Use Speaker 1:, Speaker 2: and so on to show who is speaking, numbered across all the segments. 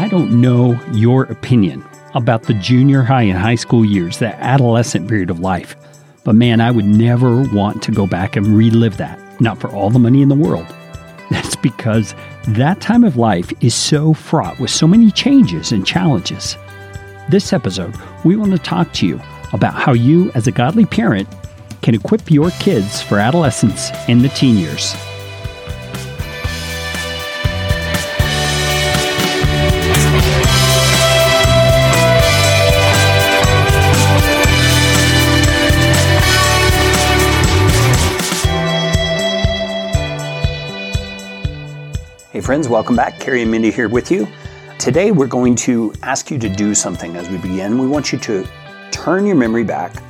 Speaker 1: I don't know your opinion about the junior high and high school years, that adolescent period of life. But man, I would never want to go back and relive that, not for all the money in the world. That's because that time of life is so fraught with so many changes and challenges. This episode, we want to talk to you about how you, as a godly parent, can equip your kids for adolescence and the teen years. Friends, welcome back. Carey and Mindy here with you. Today, we're going to ask you to do something as we begin. We want you to turn your memory back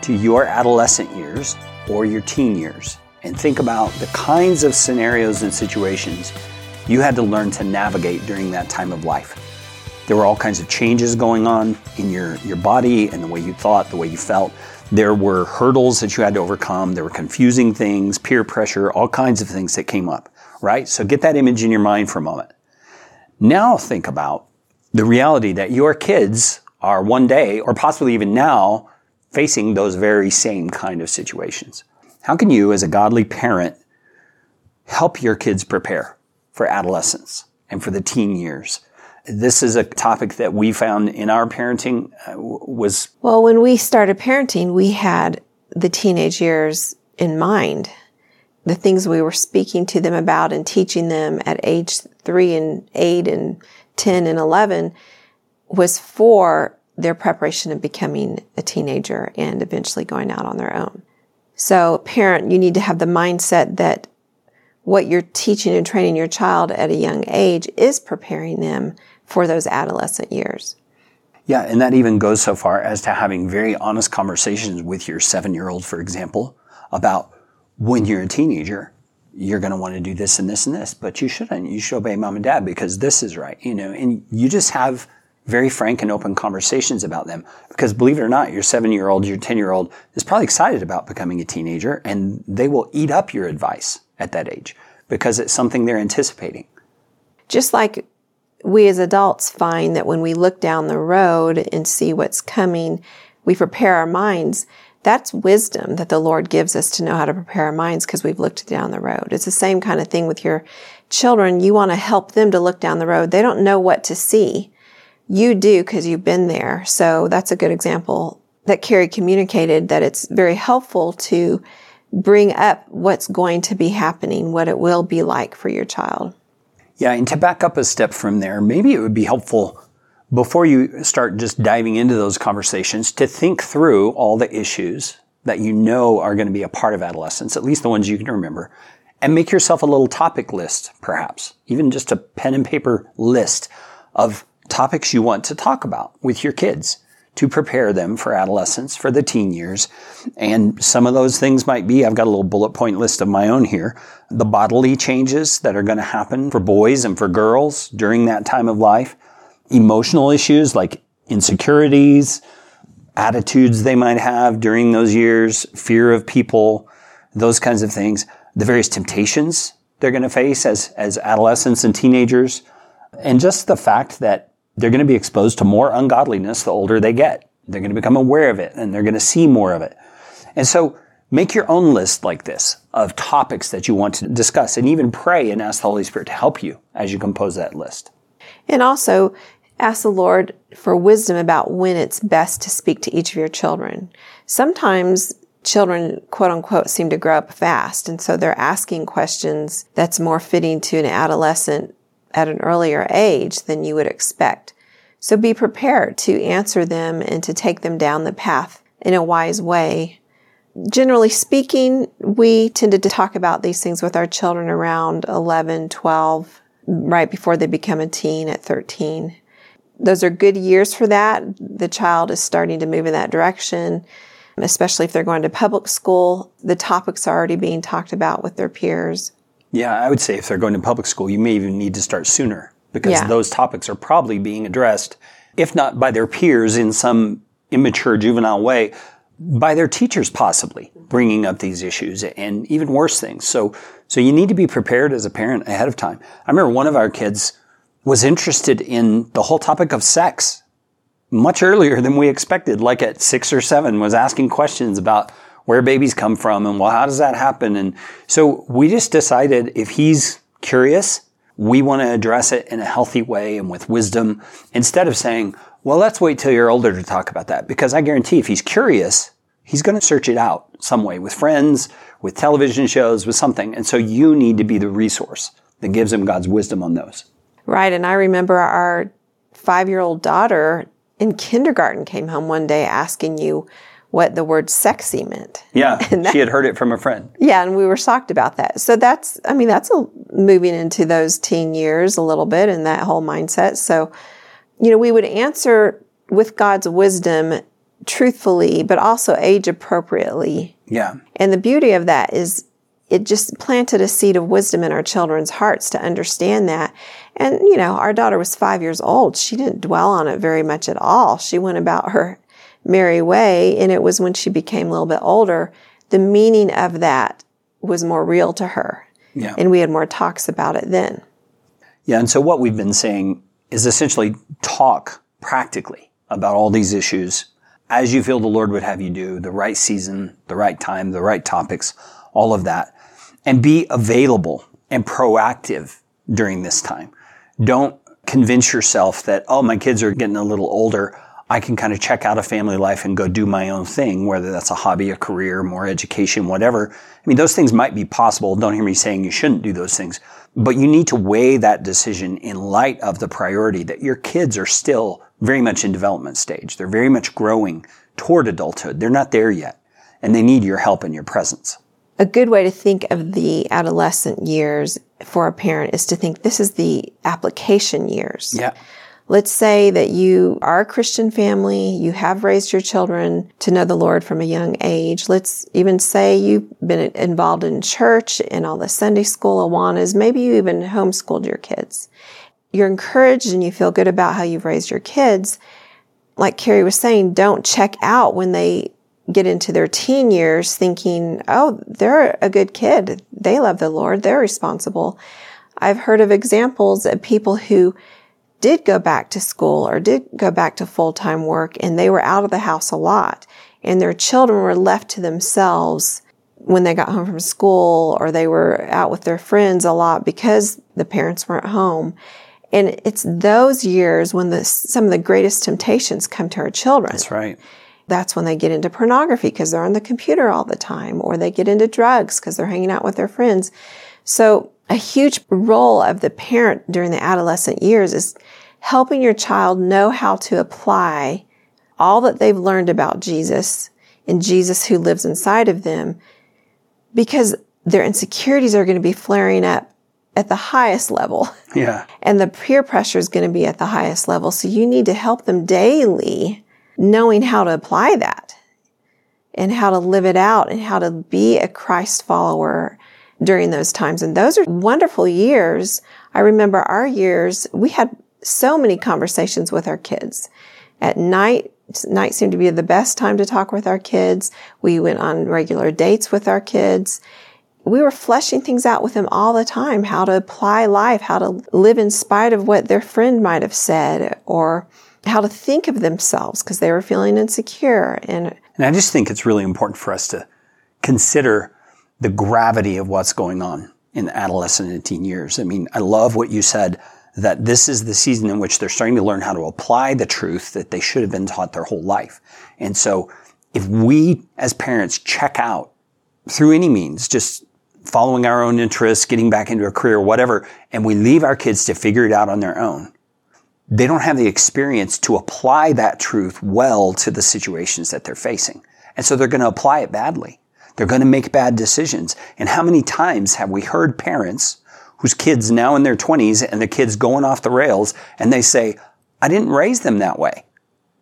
Speaker 1: to your adolescent years or your teen years and think about the kinds of scenarios and situations you had to learn to navigate during that time of life. There were all kinds of changes going on in your, your body and the way you thought, the way you felt. There were hurdles that you had to overcome. There were confusing things, peer pressure, all kinds of things that came up, right? So get that image in your mind for a moment. Now think about the reality that your kids are one day, or possibly even now, facing those very same kind of situations. How can you, as a godly parent, help your kids prepare for adolescence and for the teen years? This is a topic that we found in our parenting uh, was
Speaker 2: well when we started parenting we had the teenage years in mind the things we were speaking to them about and teaching them at age 3 and 8 and 10 and 11 was for their preparation of becoming a teenager and eventually going out on their own. So, parent, you need to have the mindset that what you're teaching and training your child at a young age is preparing them for those adolescent years.
Speaker 1: Yeah, and that even goes so far as to having very honest conversations with your seven year old, for example, about when you're a teenager, you're going to want to do this and this and this, but you shouldn't. You should obey mom and dad because this is right, you know, and you just have very frank and open conversations about them. Because believe it or not, your seven year old, your 10 year old is probably excited about becoming a teenager and they will eat up your advice at that age because it's something they're anticipating.
Speaker 2: Just like we as adults find that when we look down the road and see what's coming, we prepare our minds. That's wisdom that the Lord gives us to know how to prepare our minds because we've looked down the road. It's the same kind of thing with your children. You want to help them to look down the road. They don't know what to see you do because you've been there. So that's a good example that Carey communicated that it's very helpful to bring up what's going to be happening, what it will be like for your child.
Speaker 1: Yeah, and to back up a step from there, maybe it would be helpful before you start just diving into those conversations to think through all the issues that you know are going to be a part of adolescence, at least the ones you can remember, and make yourself a little topic list, perhaps, even just a pen and paper list of topics you want to talk about with your kids to prepare them for adolescence, for the teen years. And some of those things might be, I've got a little bullet point list of my own here, the bodily changes that are going to happen for boys and for girls during that time of life, emotional issues like insecurities, attitudes they might have during those years, fear of people, those kinds of things, the various temptations they're going to face as, as adolescents and teenagers, and just the fact that they're going to be exposed to more ungodliness the older they get. They're going to become aware of it and they're going to see more of it. And so make your own list like this of topics that you want to discuss and even pray and ask the Holy Spirit to help you as you compose that list.
Speaker 2: And also ask the Lord for wisdom about when it's best to speak to each of your children. Sometimes children, quote unquote, seem to grow up fast. And so they're asking questions that's more fitting to an adolescent at an earlier age than you would expect. So be prepared to answer them and to take them down the path in a wise way. Generally speaking, we tended to talk about these things with our children around 11, 12, right before they become a teen at 13. Those are good years for that. The child is starting to move in that direction, especially if they're going to public school. The topics are already being talked about with their peers.
Speaker 1: Yeah, I would say if they're going to public school, you may even need to start sooner because yeah. those topics are probably being addressed, if not by their peers in some immature juvenile way, by their teachers possibly bringing up these issues and even worse things. So, so you need to be prepared as a parent ahead of time. I remember one of our kids was interested in the whole topic of sex much earlier than we expected. Like at six or seven, was asking questions about where babies come from and well, how does that happen? And so we just decided if he's curious, we want to address it in a healthy way and with wisdom instead of saying, well, let's wait till you're older to talk about that. Because I guarantee if he's curious, he's going to search it out some way with friends, with television shows, with something. And so you need to be the resource that gives him God's wisdom on those.
Speaker 2: Right. And I remember our five year old daughter in kindergarten came home one day asking you what the word sexy meant.
Speaker 1: Yeah. That, she had heard it from a friend.
Speaker 2: Yeah. And we were shocked about that. So that's, I mean, that's a, moving into those teen years a little bit and that whole mindset. So, you know, we would answer with God's wisdom truthfully, but also age appropriately.
Speaker 1: Yeah.
Speaker 2: And the beauty of that is it just planted a seed of wisdom in our children's hearts to understand that. And, you know, our daughter was five years old. She didn't dwell on it very much at all. She went about her merry way. And it was when she became a little bit older, the meaning of that was more real to her.
Speaker 1: Yeah.
Speaker 2: And we had more talks about it then.
Speaker 1: Yeah. And so what we've been saying is essentially talk practically about all these issues as you feel the Lord would have you do, the right season, the right time, the right topics, all of that and be available and proactive during this time. Don't convince yourself that, oh, my kids are getting a little older. I can kind of check out of family life and go do my own thing, whether that's a hobby, a career, more education, whatever. I mean, those things might be possible. Don't hear me saying you shouldn't do those things, but you need to weigh that decision in light of the priority that your kids are still very much in development stage. They're very much growing toward adulthood. They're not there yet and they need your help and your presence
Speaker 2: a good way to think of the adolescent years for a parent is to think this is the application years.
Speaker 1: Yeah.
Speaker 2: Let's say that you are a Christian family, you have raised your children to know the Lord from a young age. Let's even say you've been involved in church and all the Sunday school Awanas. Maybe you even homeschooled your kids. You're encouraged and you feel good about how you've raised your kids. Like Carey was saying, don't check out when they get into their teen years thinking, oh, they're a good kid. They love the Lord. They're responsible. I've heard of examples of people who did go back to school or did go back to full time work and they were out of the house a lot and their children were left to themselves when they got home from school or they were out with their friends a lot because the parents weren't home. And it's those years when the, some of the greatest temptations come to our children.
Speaker 1: That's right
Speaker 2: that's when they get into pornography because they're on the computer all the time, or they get into drugs because they're hanging out with their friends. So a huge role of the parent during the adolescent years is helping your child know how to apply all that they've learned about Jesus and Jesus who lives inside of them because their insecurities are going to be flaring up at the highest level.
Speaker 1: Yeah.
Speaker 2: And the peer pressure is going to be at the highest level. So you need to help them daily knowing how to apply that and how to live it out and how to be a Christ follower during those times. And those are wonderful years. I remember our years, we had so many conversations with our kids. At night, night seemed to be the best time to talk with our kids. We went on regular dates with our kids. We were fleshing things out with them all the time, how to apply life, how to live in spite of what their friend might have said or how to think of themselves because they were feeling insecure. And,
Speaker 1: and I just think it's really important for us to consider the gravity of what's going on in the adolescent and teen years. I mean, I love what you said that this is the season in which they're starting to learn how to apply the truth that they should have been taught their whole life. And so if we as parents check out through any means, just following our own interests, getting back into a career, whatever, and we leave our kids to figure it out on their own, they don't have the experience to apply that truth well to the situations that they're facing. And so they're going to apply it badly. They're going to make bad decisions. And how many times have we heard parents whose kids now in their 20s and the kids going off the rails and they say, I didn't raise them that way.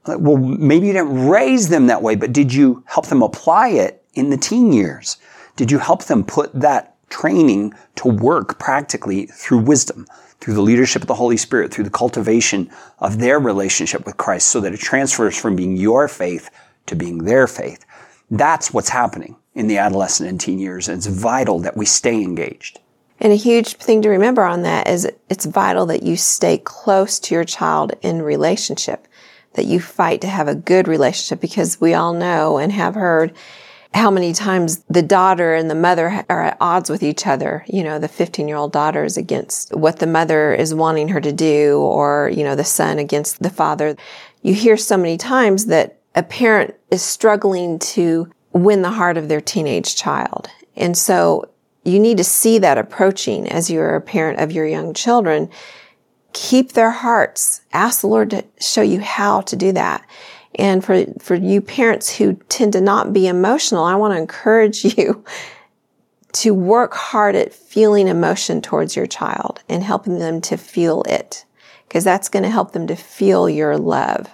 Speaker 1: Well, maybe you didn't raise them that way, but did you help them apply it in the teen years? Did you help them put that training to work practically through wisdom, through the leadership of the Holy Spirit, through the cultivation of their relationship with Christ so that it transfers from being your faith to being their faith. That's what's happening in the adolescent and teen years. And it's vital that we stay engaged.
Speaker 2: And a huge thing to remember on that is it's vital that you stay close to your child in relationship, that you fight to have a good relationship because we all know and have heard how many times the daughter and the mother are at odds with each other. You know, the 15 year old daughter is against what the mother is wanting her to do, or, you know, the son against the father. You hear so many times that a parent is struggling to win the heart of their teenage child. And so you need to see that approaching as you're a parent of your young children. Keep their hearts. Ask the Lord to show you how to do that. And for, for you parents who tend to not be emotional, I want to encourage you to work hard at feeling emotion towards your child and helping them to feel it because that's going to help them to feel your love.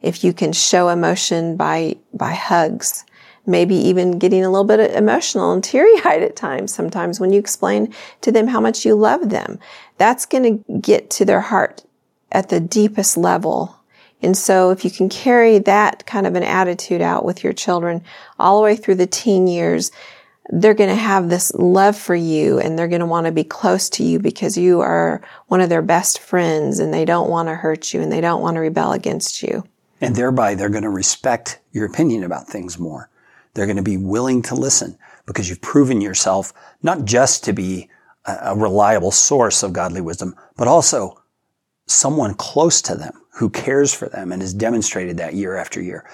Speaker 2: If you can show emotion by, by hugs, maybe even getting a little bit emotional and teary eyed at times, sometimes when you explain to them how much you love them, that's going to get to their heart at the deepest level and so if you can carry that kind of an attitude out with your children all the way through the teen years, they're going to have this love for you and they're going to want to be close to you because you are one of their best friends and they don't want to hurt you and they don't want to rebel against you.
Speaker 1: And thereby they're going to respect your opinion about things more. They're going to be willing to listen because you've proven yourself not just to be a, reliable source of godly wisdom, but also someone close to them who cares for them and has demonstrated that year after year.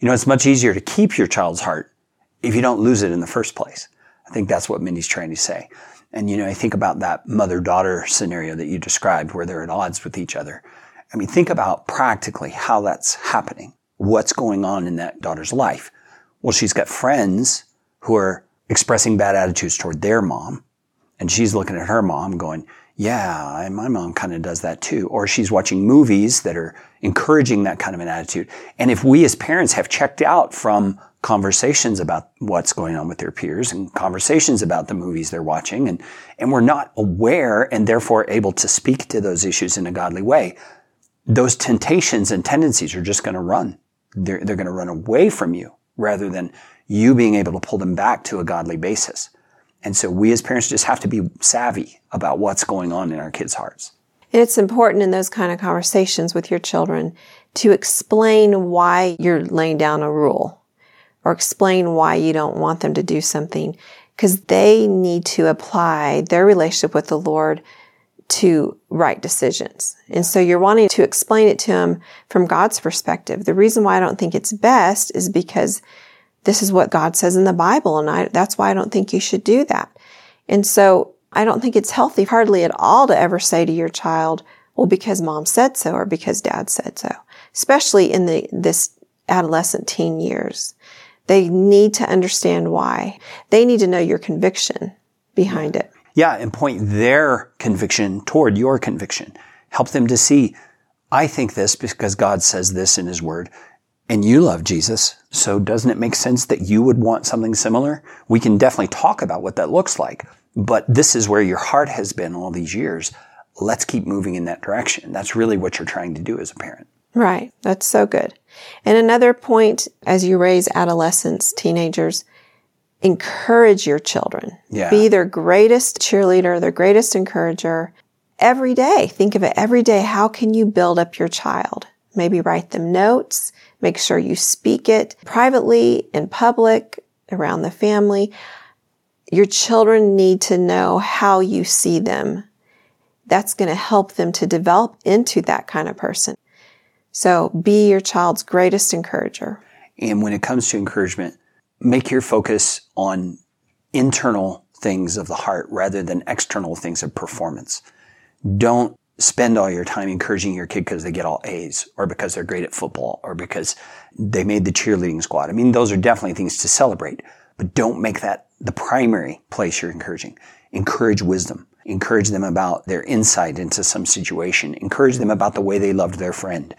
Speaker 1: You know, it's much easier to keep your child's heart if you don't lose it in the first place. I think that's what Mindy's trying to say. And, you know, I think about that mother daughter scenario that you described where they're at odds with each other. I mean, think about practically how that's happening. What's going on in that daughter's life? Well, she's got friends who are expressing bad attitudes toward their mom. And she's looking at her mom going, yeah, my mom kind of does that too. Or she's watching movies that are encouraging that kind of an attitude. And if we as parents have checked out from conversations about what's going on with their peers and conversations about the movies they're watching and, and we're not aware and therefore able to speak to those issues in a godly way, those temptations and tendencies are just going to run. They're, they're going to run away from you rather than you being able to pull them back to a godly basis. And so we as parents just have to be savvy about what's going on in our kids' hearts.
Speaker 2: It's important in those kind of conversations with your children to explain why you're laying down a rule or explain why you don't want them to do something because they need to apply their relationship with the Lord to right decisions. And so you're wanting to explain it to them from God's perspective. The reason why I don't think it's best is because this is what God says in the Bible. And I, that's why I don't think you should do that. And so I don't think it's healthy hardly at all to ever say to your child, well, because mom said so or because dad said so, especially in the, this adolescent teen years. They need to understand why. They need to know your conviction behind it.
Speaker 1: Yeah, and point their conviction toward your conviction. Help them to see, I think this because God says this in His Word and you love Jesus. So doesn't it make sense that you would want something similar? We can definitely talk about what that looks like, but this is where your heart has been all these years. Let's keep moving in that direction. That's really what you're trying to do as a parent.
Speaker 2: Right. That's so good. And another point as you raise adolescents, teenagers, encourage your children.
Speaker 1: Yeah.
Speaker 2: Be their greatest cheerleader, their greatest encourager. Every day, think of it every day. How can you build up your child? Maybe write them notes. Make sure you speak it privately, in public, around the family. Your children need to know how you see them. That's going to help them to develop into that kind of person. So be your child's greatest encourager.
Speaker 1: And when it comes to encouragement, make your focus on internal things of the heart rather than external things of performance. Don't spend all your time encouraging your kid because they get all A's or because they're great at football or because they made the cheerleading squad. I mean, those are definitely things to celebrate, but don't make that the primary place you're encouraging. Encourage wisdom. Encourage them about their insight into some situation. Encourage them about the way they loved their friend.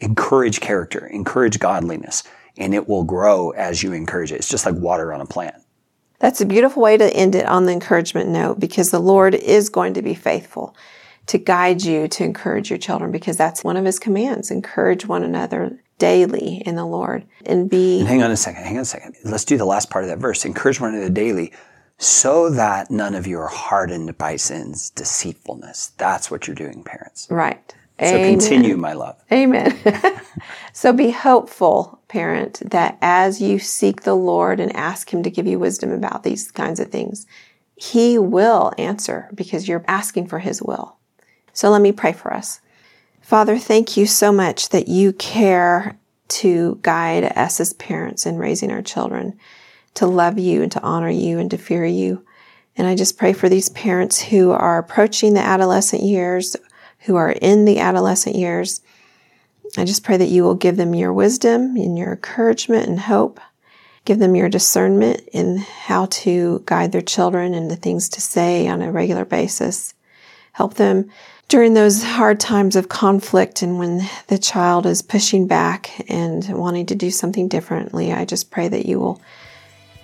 Speaker 1: Encourage character. Encourage godliness. And it will grow as you encourage it. It's just like water on a plant.
Speaker 2: That's a beautiful way to end it on the encouragement note because the Lord is going to be faithful to guide you to encourage your children because that's one of his commands. Encourage one another daily in the Lord and be.
Speaker 1: And hang on a second. Hang on a second. Let's do the last part of that verse. Encourage one another daily so that none of you are hardened by sin's deceitfulness. That's what you're doing, parents.
Speaker 2: Right.
Speaker 1: So continue, my love.
Speaker 2: Amen. so be hopeful, parent, that as you seek the Lord and ask Him to give you wisdom about these kinds of things, He will answer because you're asking for His will. So let me pray for us. Father, thank you so much that you care to guide us as parents in raising our children, to love you and to honor you and to fear you. And I just pray for these parents who are approaching the adolescent years who are in the adolescent years. I just pray that you will give them your wisdom and your encouragement and hope. Give them your discernment in how to guide their children and the things to say on a regular basis. Help them during those hard times of conflict and when the child is pushing back and wanting to do something differently. I just pray that you will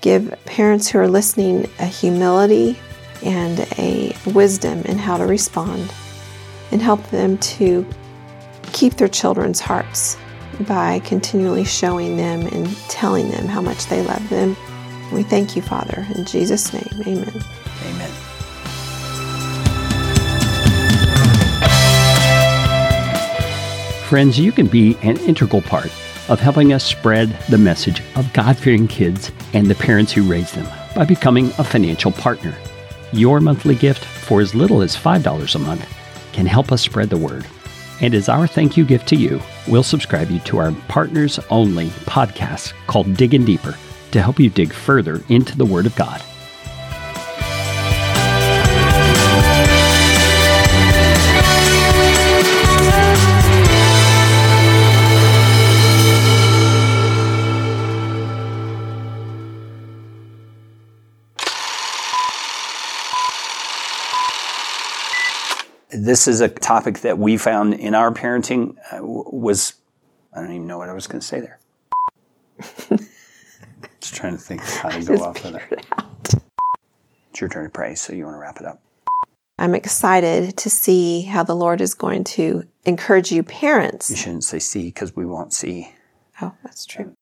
Speaker 2: give parents who are listening a humility and a wisdom in how to respond and help them to keep their children's hearts by continually showing them and telling them how much they love them. We thank you, Father. In Jesus' name, amen.
Speaker 1: Amen.
Speaker 3: Friends, you can be an integral part of helping us spread the message of God fearing kids and the parents who raise them by becoming a financial partner. Your monthly gift for as little as $5 a month can help us spread the word. And as our thank you gift to you, we'll subscribe you to our partners only podcast called Digging Deeper to help you dig further into the Word of God.
Speaker 1: This is a topic that we found in our parenting uh, was I don't even know what I was going to say there. Just trying to think how to go off of that. It's your turn to pray, so you want to wrap it up.
Speaker 2: I'm excited to see how the Lord is going to encourage you, parents.
Speaker 1: You shouldn't say see because we won't see.
Speaker 2: Oh, that's true.